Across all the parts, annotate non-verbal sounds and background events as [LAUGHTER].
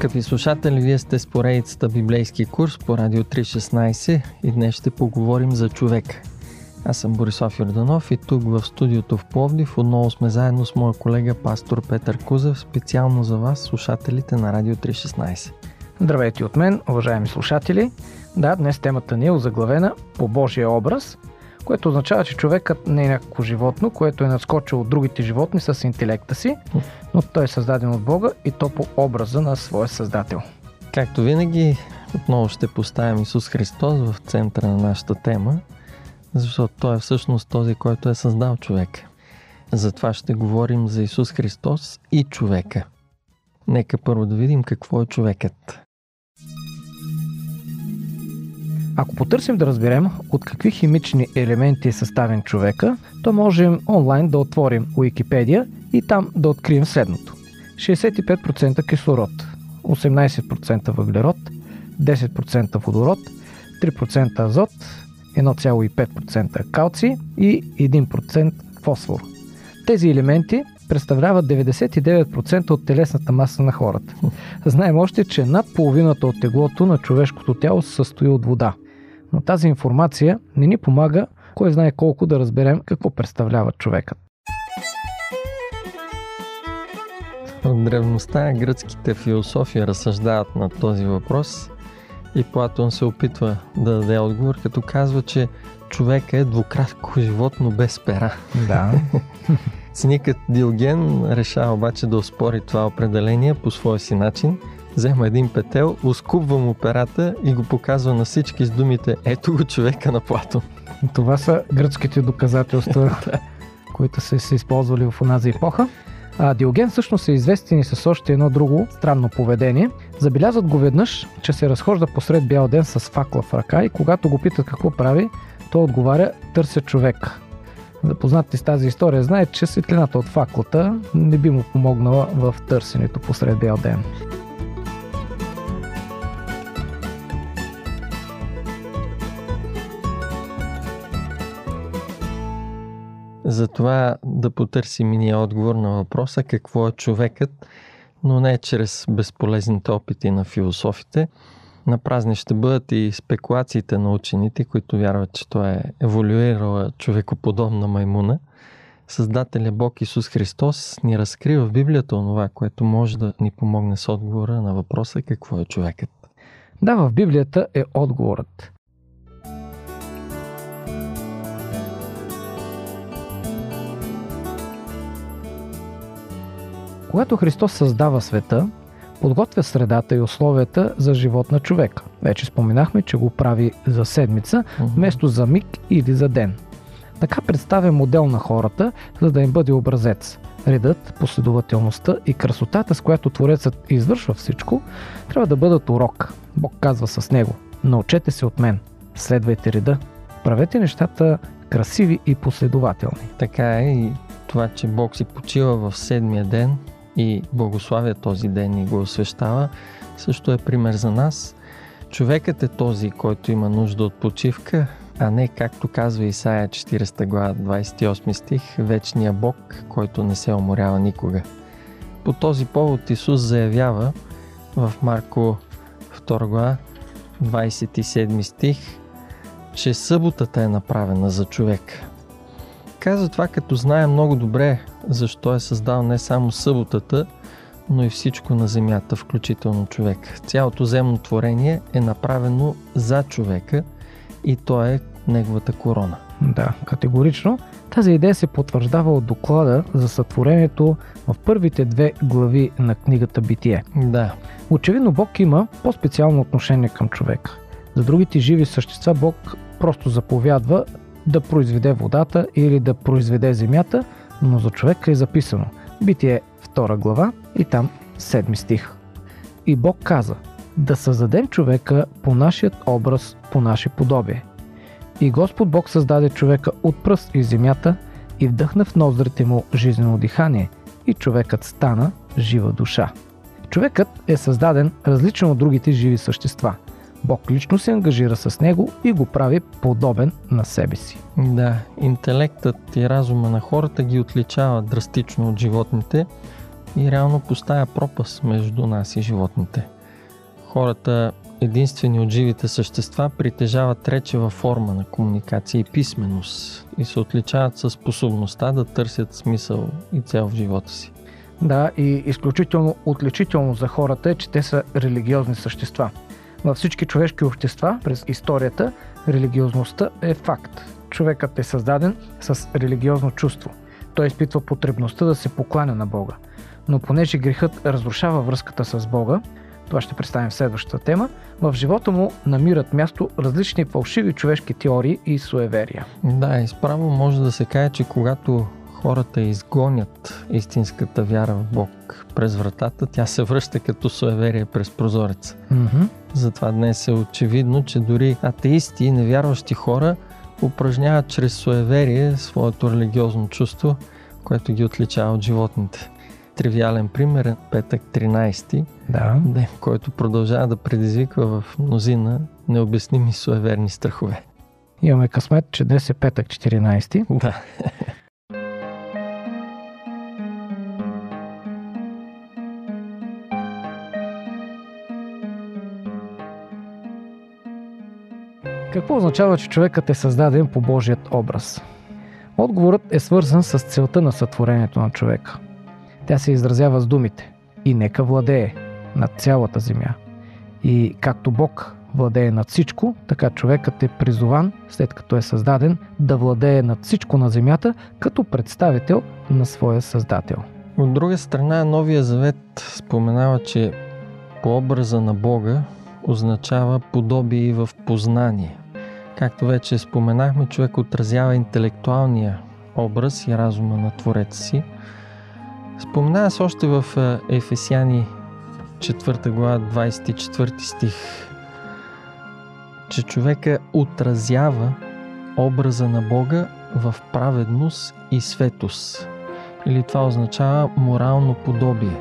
Скъпи слушатели, вие сте с поредицата Библейски курс по Радио 316 и днес ще поговорим за човек. Аз съм Борислав Йорданов и тук в студиото в Пловдив отново сме заедно с моя колега пастор Петър Кузев, специално за вас, слушателите на Радио 316. Здравейте от мен, уважаеми слушатели. Да, днес темата ни е озаглавена по Божия образ, което означава, че човекът не е някакво животно, което е надскочило от другите животни с интелекта си, но той е създаден от Бога и то по образа на своя създател. Както винаги, отново ще поставим Исус Христос в центъра на нашата тема, защото Той е всъщност този, който е създал човека. Затова ще говорим за Исус Христос и човека. Нека първо да видим какво е човекът. Ако потърсим да разберем от какви химични елементи е съставен човека, то можем онлайн да отворим Уикипедия и там да открием следното. 65% кислород, 18% въглерод, 10% водород, 3% азот, 1,5% калци и 1% фосфор. Тези елементи представляват 99% от телесната маса на хората. Знаем още, че над половината от теглото на човешкото тяло се състои от вода. Но тази информация не ни помага кой знае колко да разберем какво представлява човекът. От древността гръцките философи разсъждават на този въпрос и Платон се опитва да даде отговор, като казва, че човек е двукратко животно без пера. Да. [LAUGHS] Циникът Диоген решава обаче да оспори това определение по своя си начин. Взема един петел, ускубва му перата и го показва на всички с думите Ето го човека на Платон. Това са гръцките доказателства, [LAUGHS] които са се използвали в онази епоха. А Диоген всъщност е известен и с още едно друго странно поведение. Забелязват го веднъж, че се разхожда посред бял ден с факла в ръка и когато го питат какво прави, той отговаря търся човек. Запознатите с тази история знаят, че светлината от факлата не би му помогнала в търсенето посред бял ден. Затова да потърсим и ние отговор на въпроса какво е човекът, но не чрез безполезните опити на философите. На празни ще бъдат и спекулациите на учените, които вярват, че той е еволюирала човекоподобна маймуна. Създателя Бог Исус Христос ни разкрива в Библията това, което може да ни помогне с отговора на въпроса какво е човекът. Да, в Библията е отговорът. Когато Христос създава света, подготвя средата и условията за живот на човека. Вече споменахме, че го прави за седмица, вместо за миг или за ден. Така представя модел на хората, за да им бъде образец. Редът, последователността и красотата, с която Творецът извършва всичко, трябва да бъдат урок. Бог казва с него Научете се от мен, следвайте реда, правете нещата красиви и последователни. Така е и това, че Бог си почива в седмия ден и благославя този ден и го освещава, също е пример за нас. Човекът е този, който има нужда от почивка, а не, както казва Исаия 40 глава 28 стих, вечния Бог, който не се уморява никога. По този повод Исус заявява в Марко 2 глава 27 стих, че съботата е направена за човек. Казва това, като знае много добре защо е създал не само съботата, но и всичко на земята, включително човек. Цялото земно творение е направено за човека и то е неговата корона. Да, категорично. Тази идея се потвърждава от доклада за сътворението в първите две глави на книгата Битие. Да. Очевидно Бог има по-специално отношение към човека. За другите живи същества Бог просто заповядва да произведе водата или да произведе земята, но за човека е записано. Битие 2 глава и там 7 стих. И Бог каза, да създадем човека по нашият образ, по наше подобие. И Господ Бог създаде човека от пръст и земята и вдъхна в ноздрите му жизнено дихание и човекът стана жива душа. Човекът е създаден различен от другите живи същества. Бог лично се ангажира с него и го прави подобен на себе си. Да, интелектът и разума на хората ги отличава драстично от животните, и реално поставя пропаст между нас и животните. Хората, единствени от живите същества, притежават речева форма на комуникация и писменост и се отличават със способността да търсят смисъл и цел в живота си. Да, и изключително отличително за хората е, че те са религиозни същества. Във всички човешки общества през историята религиозността е факт. Човекът е създаден с религиозно чувство. Той изпитва потребността да се покланя на Бога. Но понеже грехът разрушава връзката с Бога, това ще представим в следващата тема, в живота му намират място различни фалшиви човешки теории и суеверия. Да, изправо може да се каже, че когато хората изгонят истинската вяра в Бог през вратата, тя се връща като суеверие през прозореца. Mm-hmm. Затова днес е очевидно, че дори атеисти и невярващи хора упражняват чрез суеверие своето религиозно чувство, което ги отличава от животните. Тривиален пример е петък 13, Да. ден, който продължава да предизвиква в мнозина необясними суеверни страхове. Имаме късмет, че днес е петък 14. Да. Какво означава, че човекът е създаден по Божият образ? Отговорът е свързан с целта на сътворението на човека. Тя се изразява с думите и нека владее над цялата земя. И както Бог владее над всичко, така човекът е призован, след като е създаден, да владее над всичко на земята, като представител на своя създател. От друга страна, Новия Завет споменава, че по образа на Бога означава подобие в познание. Както вече споменахме, човек отразява интелектуалния образ и разума на Твореца си. Споменава се още в е, Ефесяни 4 глава 24 стих, че човека отразява образа на Бога в праведност и светост. Или това означава морално подобие.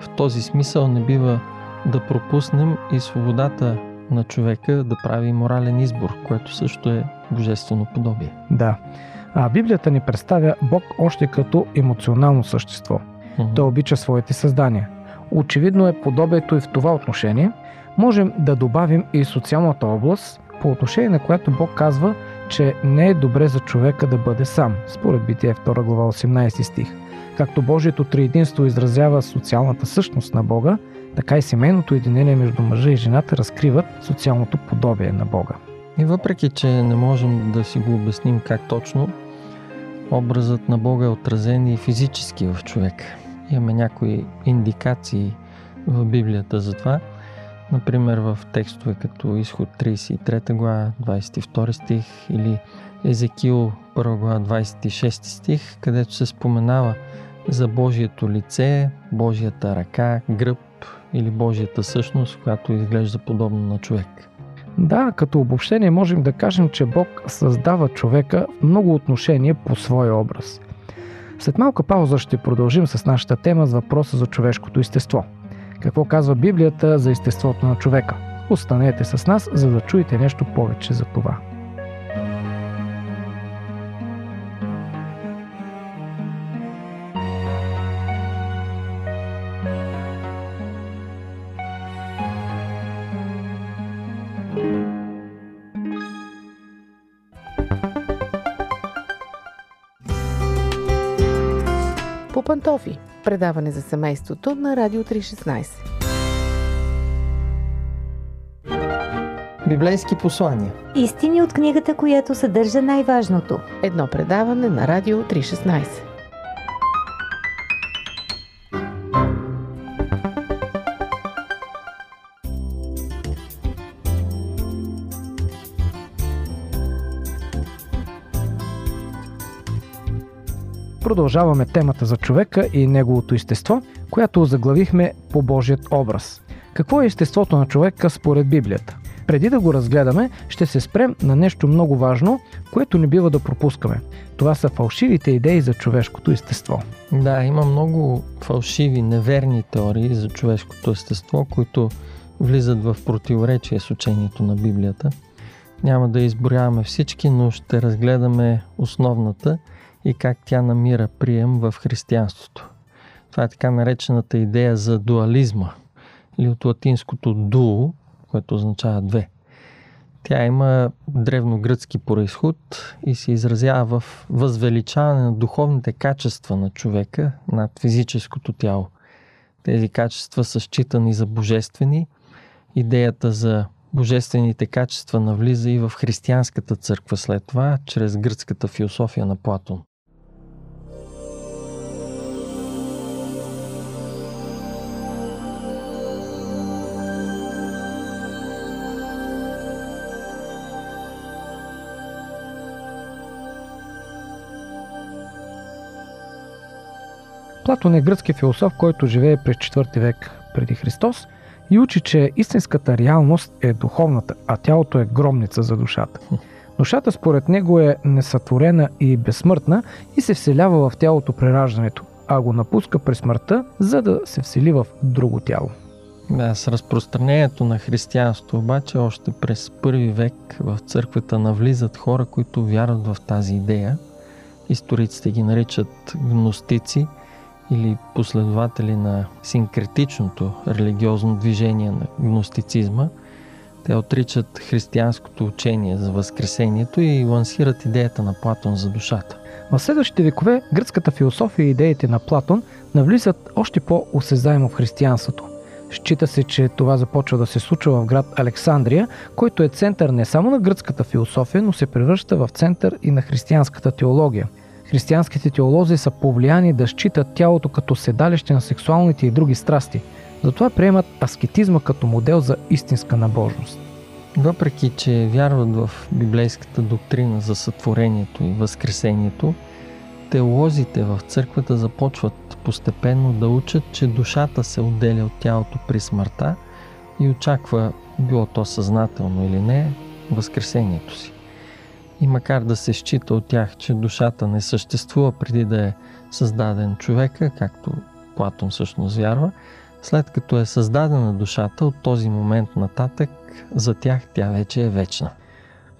В този смисъл не бива да пропуснем и свободата на човека да прави морален избор, което също е божествено подобие. Да. А Библията ни представя Бог още като емоционално същество. Мгм. Той обича своите създания. Очевидно е подобието и в това отношение. Можем да добавим и социалната област, по отношение на която Бог казва, че не е добре за човека да бъде сам, според Битие 2 глава 18 стих. Както Божието триединство изразява социалната същност на Бога, така и семейното единение между мъжа и жената разкриват социалното подобие на Бога. И въпреки, че не можем да си го обясним как точно, образът на Бога е отразен и физически в човека. Имаме някои индикации в Библията за това. Например, в текстове като Изход 33 глава, 22 стих или Езекил 1 глава, 26 стих, където се споменава за Божието лице, Божията ръка, гръб или Божията същност, която изглежда подобно на човек. Да, като обобщение можем да кажем, че Бог създава човека в много отношения по своя образ. След малка пауза ще продължим с нашата тема с въпроса за човешкото естество. Какво казва Библията за естеството на човека? Останете с нас, за да чуете нещо повече за това. Пантофи. Предаване за семейството на Радио 316. Библейски послания. Истини от книгата, която съдържа най-важното. Едно предаване на Радио 316. Продължаваме темата за човека и неговото естество, която заглавихме по Божият образ. Какво е естеството на човека според Библията? Преди да го разгледаме, ще се спрем на нещо много важно, което не бива да пропускаме. Това са фалшивите идеи за човешкото естество. Да, има много фалшиви, неверни теории за човешкото естество, които влизат в противоречие с учението на Библията. Няма да изброяваме всички, но ще разгледаме основната и как тя намира прием в християнството. Това е така наречената идея за дуализма или от латинското дуо, което означава две. Тя има древногръцки происход и се изразява в възвеличаване на духовните качества на човека над физическото тяло. Тези качества са считани за божествени. Идеята за божествените качества навлиза и в християнската църква след това, чрез гръцката философия на Платон. Платон е гръцки философ, който живее през 4 век преди Христос и учи, че истинската реалност е духовната, а тялото е гробница за душата. Душата според него е несътворена и безсмъртна и се вселява в тялото при раждането, а го напуска при смъртта, за да се всели в друго тяло. Да, с разпространението на християнство обаче още през първи век в църквата навлизат хора, които вярват в тази идея. Историците ги наричат гностици – или последователи на синкретичното религиозно движение на гностицизма, те отричат християнското учение за Възкресението и лансират идеята на Платон за душата. В следващите векове гръцката философия и идеите на Платон навлизат още по-осезаемо в християнството. Счита се, че това започва да се случва в град Александрия, който е център не само на гръцката философия, но се превръща в център и на християнската теология – Християнските теолози са повлияни да считат тялото като седалище на сексуалните и други страсти. Затова приемат аскетизма като модел за истинска набожност. Въпреки, че вярват в библейската доктрина за сътворението и възкресението, теолозите в църквата започват постепенно да учат, че душата се отделя от тялото при смъртта и очаква, било то съзнателно или не, възкресението си. И макар да се счита от тях, че душата не съществува преди да е създаден човека, както Платон всъщност вярва, след като е създадена душата, от този момент нататък за тях тя вече е вечна.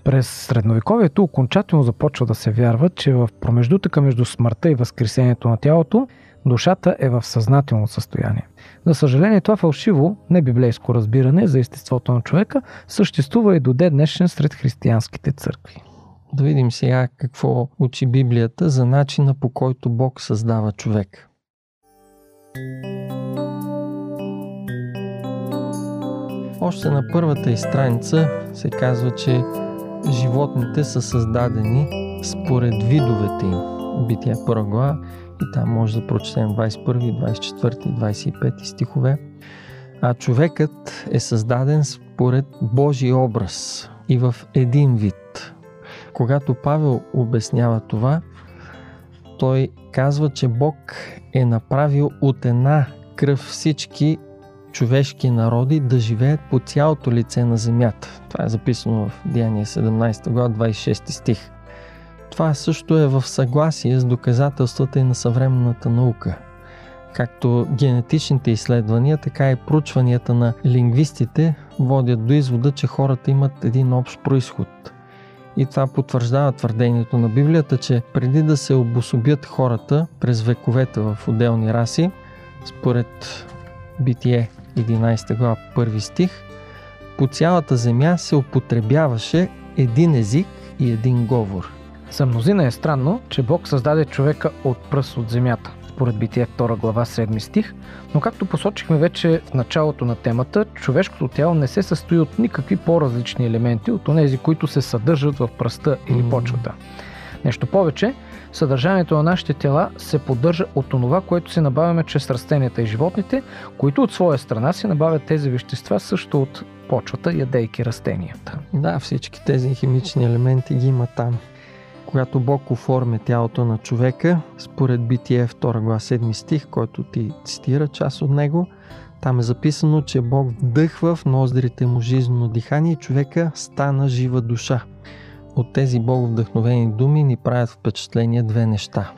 През средновековието окончателно започва да се вярва, че в промеждутъка между смъртта и възкресението на тялото, душата е в съзнателно състояние. За съжаление, това фалшиво, небиблейско разбиране за естеството на човека съществува и до ден днешен сред християнските църкви. Да видим сега какво учи Библията за начина по който Бог създава човек. Още на първата и страница се казва, че животните са създадени според видовете им. Бития първа глава и там може да прочетем 21, 24 и 25 стихове. А човекът е създаден според Божий образ и в един вид. Когато Павел обяснява това, той казва, че Бог е направил от една кръв всички човешки народи да живеят по цялото лице на земята. Това е записано в Деяние 17 глава 26 стих. Това също е в съгласие с доказателствата и на съвременната наука. Както генетичните изследвания, така и проучванията на лингвистите водят до извода, че хората имат един общ происход – и това потвърждава твърдението на Библията, че преди да се обособят хората през вековете в отделни раси, според Битие 11 глава 1 стих, по цялата земя се употребяваше един език и един говор. За мнозина е странно, че Бог създаде човека от пръст от земята според Битие 2 глава 7 стих, но както посочихме вече в началото на темата, човешкото тяло не се състои от никакви по-различни елементи от тези, които се съдържат в пръста или почвата. Нещо повече, съдържанието на нашите тела се поддържа от това, което си набавяме чрез растенията и животните, които от своя страна си набавят тези вещества също от почвата, ядейки растенията. Да, всички тези химични елементи ги има там когато Бог оформя тялото на човека, според Битие 2 глава 7 стих, който ти цитира част от него, там е записано, че Бог вдъхва в ноздрите му жизнено дихание и човека стана жива душа. От тези Бог вдъхновени думи ни правят впечатление две неща.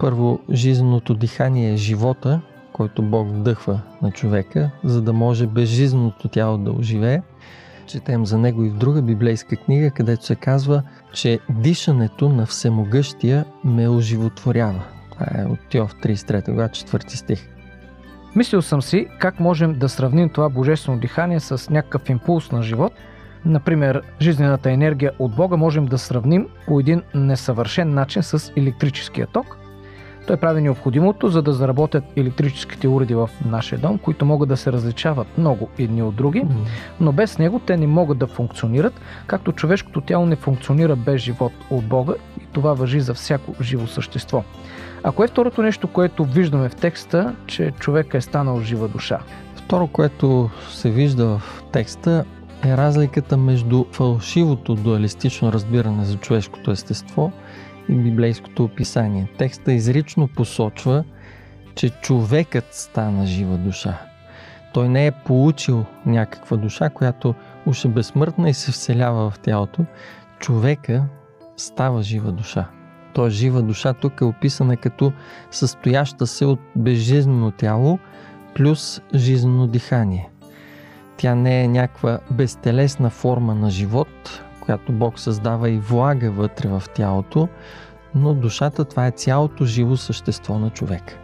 Първо, жизненото дихание е живота, който Бог вдъхва на човека, за да може безжизненото тяло да оживее – Четем за него и в друга библейска книга, където се казва, че дишането на Всемогъщия ме оживотворява. Това е от Тиов 33 глава, 4 стих. Мислил съм си как можем да сравним това божествено дихание с някакъв импулс на живот. Например, жизнената енергия от Бога можем да сравним по един несъвършен начин с електрическия ток. Той прави необходимото, за да заработят електрическите уреди в нашия дом, които могат да се различават много едни от други, но без него те не могат да функционират, както човешкото тяло не функционира без живот от Бога и това въжи за всяко живо същество. А кое е второто нещо, което виждаме в текста, че човек е станал жива душа? Второ, което се вижда в текста е разликата между фалшивото дуалистично разбиране за човешкото естество библейското описание. Текста изрично посочва, че човекът стана жива душа. Той не е получил някаква душа, която уж е безсмъртна и се вселява в тялото. Човека става жива душа. Той жива душа тук е описана като състояща се от безжизнено тяло плюс жизнено дихание. Тя не е някаква безтелесна форма на живот, която Бог създава и влага вътре в тялото, но душата това е цялото живо същество на човека.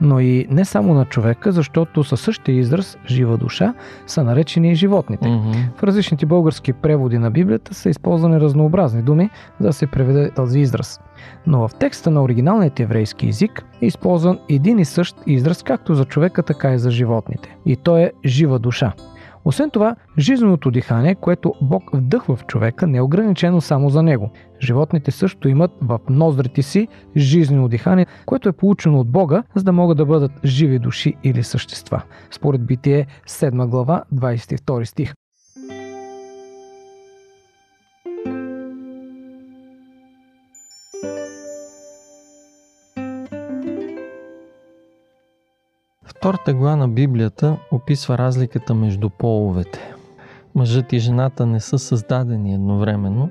Но и не само на човека, защото със същия израз жива душа са наречени и животните. Mm-hmm. В различните български преводи на Библията са използвани разнообразни думи, за да се преведе този израз. Но в текста на оригиналният еврейски език е използван един и същ израз както за човека, така и за животните. И то е жива душа. Освен това, жизненото дихание, което Бог вдъхва в човека, не е ограничено само за него. Животните също имат в ноздрите си жизнено дихание, което е получено от Бога, за да могат да бъдат живи души или същества. Според Битие 7 глава 22 стих. Втората глава на Библията описва разликата между половете. Мъжът и жената не са създадени едновременно,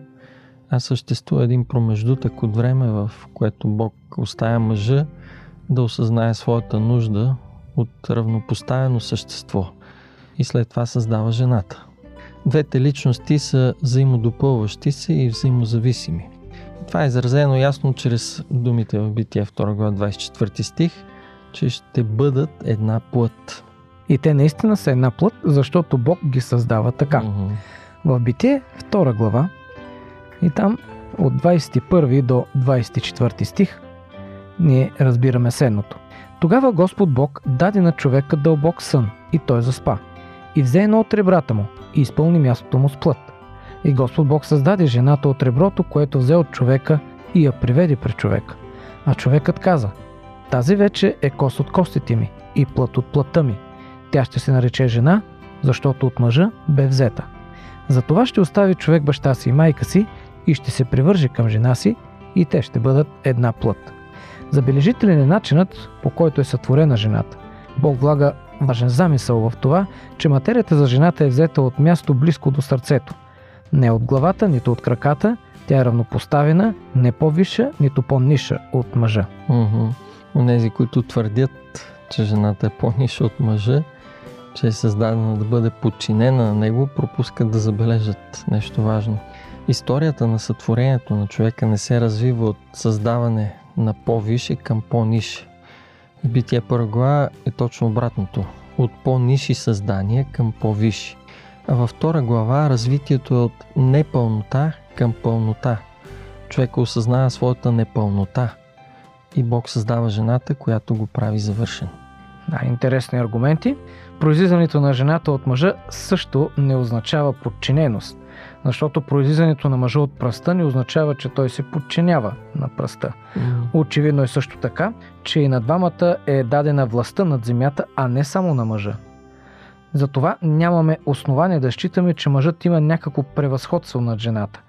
а съществува един промеждутък от време, в което Бог оставя мъжа да осъзнае своята нужда от равнопоставено същество и след това създава жената. Двете личности са взаимодопълващи се и взаимозависими. Това е изразено ясно чрез думите в Битие 2 глава 24 стих – че ще бъдат една плът. И те наистина са една плът, защото Бог ги създава така. Mm-hmm. В Битие, 2 глава, и там от 21 до 24 стих, ние разбираме следното. Тогава Господ Бог даде на човека дълбок сън и той заспа. И взе едно от ребрата му и изпълни мястото му с плът. И Господ Бог създаде жената от реброто, което взе от човека и я приведе пред човека. А човекът каза – тази вече е кост от костите ми и плът от плътта ми. Тя ще се нарече жена, защото от мъжа бе взета. Затова ще остави човек баща си и майка си и ще се привърже към жена си и те ще бъдат една плът. Забележителен е начинът, по който е сътворена жената. Бог влага важен замисъл в това, че материята за жената е взета от място близко до сърцето. Не от главата, нито от краката, тя е равнопоставена, не по-висша, нито по-ниша от мъжа. Mm-hmm. Онези, които твърдят, че жената е по-ниша от мъжа, че е създадена да бъде подчинена на него, пропускат да забележат нещо важно. Историята на сътворението на човека не се развива от създаване на по-висше към по-нише. Битие първа глава е точно обратното. От по-ниши създания към по-висши. А във втора глава развитието е от непълнота към пълнота. Човек осъзнава своята непълнота – и Бог създава жената, която го прави завършен. Да, интересни аргументи. Произлизането на жената от мъжа също не означава подчиненост, защото произлизането на мъжа от пръста не означава, че той се подчинява на пръста. Mm. Очевидно е също така, че и на двамата е дадена властта над земята, а не само на мъжа. Затова нямаме основание да считаме, че мъжът има някакво превъзходство над жената.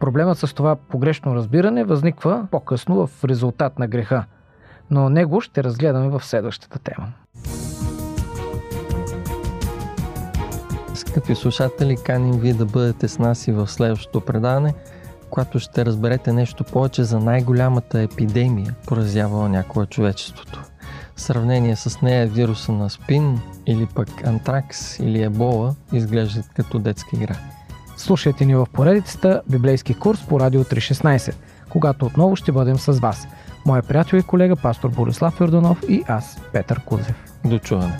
Проблемът с това погрешно разбиране възниква по-късно в резултат на греха, но него ще разгледаме в следващата тема. Скъпи слушатели, каним ви да бъдете с нас и в следващото предаване, когато ще разберете нещо повече за най-голямата епидемия, поразявала някое човечеството. В сравнение с нея вируса на спин или пък антракс или ебола изглеждат като детска игра. Слушайте ни в поредицата Библейски курс по Радио 316, когато отново ще бъдем с вас. Моя приятел и колега пастор Борислав Йорданов и аз, Петър Кузев. До чуване.